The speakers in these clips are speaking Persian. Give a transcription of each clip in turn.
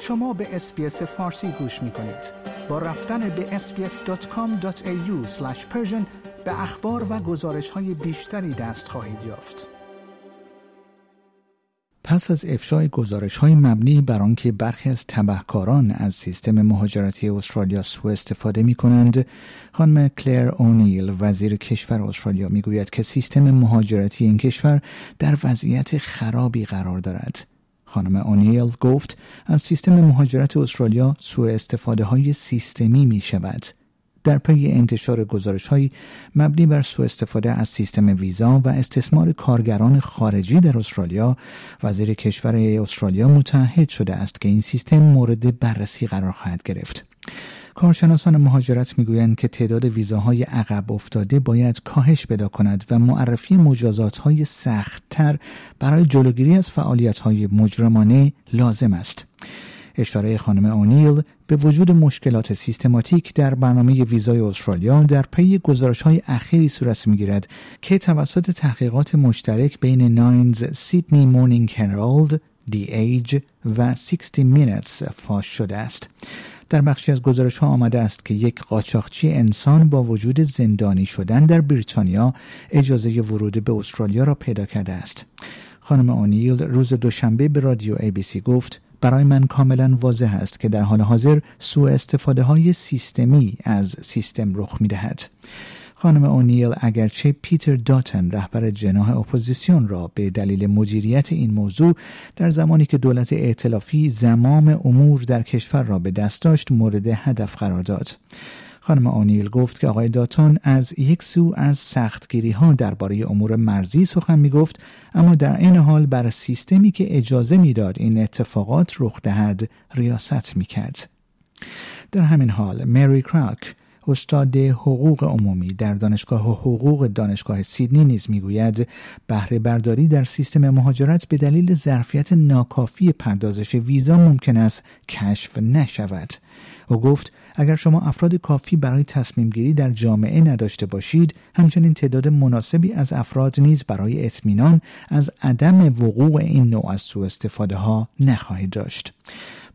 شما به SBS فارسی گوش می کنید. با رفتن به sbs.com.au به اخبار و گزارش های بیشتری دست خواهید یافت. پس از افشای گزارش های مبنی بر آنکه برخی از تبهکاران از سیستم مهاجرتی استرالیا سوء استفاده می کنند، خانم کلر اونیل وزیر کشور استرالیا می گوید که سیستم مهاجرتی این کشور در وضعیت خرابی قرار دارد. خانم اونیل گفت از سیستم مهاجرت استرالیا سوء استفاده های سیستمی می شود. در پی انتشار گزارش های مبنی بر سوء استفاده از سیستم ویزا و استثمار کارگران خارجی در استرالیا وزیر کشور استرالیا متحد شده است که این سیستم مورد بررسی قرار خواهد گرفت کارشناسان مهاجرت می‌گویند که تعداد ویزاهای عقب افتاده باید کاهش پیدا کند و معرفی مجازات های سختتر برای جلوگیری از فعالیت های مجرمانه لازم است. اشاره خانم اونیل به وجود مشکلات سیستماتیک در برنامه ویزای استرالیا در پی گزارش های اخیری صورت می‌گیرد که توسط تحقیقات مشترک بین Nine's Sydney Morning Herald، The Age و 60 Minutes فاش شده است. در بخشی از گزارش ها آمده است که یک قاچاقچی انسان با وجود زندانی شدن در بریتانیا اجازه ورود به استرالیا را پیدا کرده است. خانم اونیل روز دوشنبه به رادیو ABC گفت برای من کاملا واضح است که در حال حاضر سوء استفاده های سیستمی از سیستم رخ می دهد. خانم اونیل اگرچه پیتر داتن رهبر جناح اپوزیسیون را به دلیل مدیریت این موضوع در زمانی که دولت ائتلافی زمام امور در کشور را به دست داشت مورد هدف قرار داد. خانم آنیل گفت که آقای داتون از یک سو از سختگیری ها درباره امور مرزی سخن می گفت اما در این حال بر سیستمی که اجازه می‌داد این اتفاقات رخ دهد ریاست می کرد. در همین حال مری کراک استاد حقوق عمومی در دانشگاه حقوق دانشگاه سیدنی نیز می‌گوید بهره برداری در سیستم مهاجرت به دلیل ظرفیت ناکافی پردازش ویزا ممکن است کشف نشود. او گفت اگر شما افراد کافی برای تصمیم گیری در جامعه نداشته باشید همچنین تعداد مناسبی از افراد نیز برای اطمینان از عدم وقوع این نوع از سوء استفاده ها نخواهید داشت.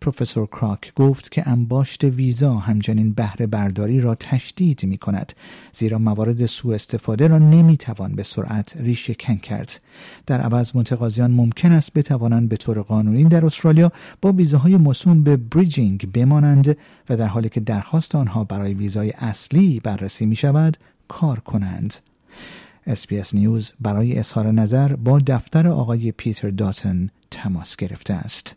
پروفسور کراک گفت که انباشت ویزا همچنین بهره برداری را تشدید می کند زیرا موارد سوء استفاده را نمی توان به سرعت ریشه کن کرد در عوض متقاضیان ممکن است بتوانند به طور قانونی در استرالیا با ویزاهای موسوم به bridging بمانند و در حالی که درخواست آنها برای ویزای اصلی بررسی می شود کار کنند SBS News برای اظهار نظر با دفتر آقای پیتر داتن تماس گرفته است.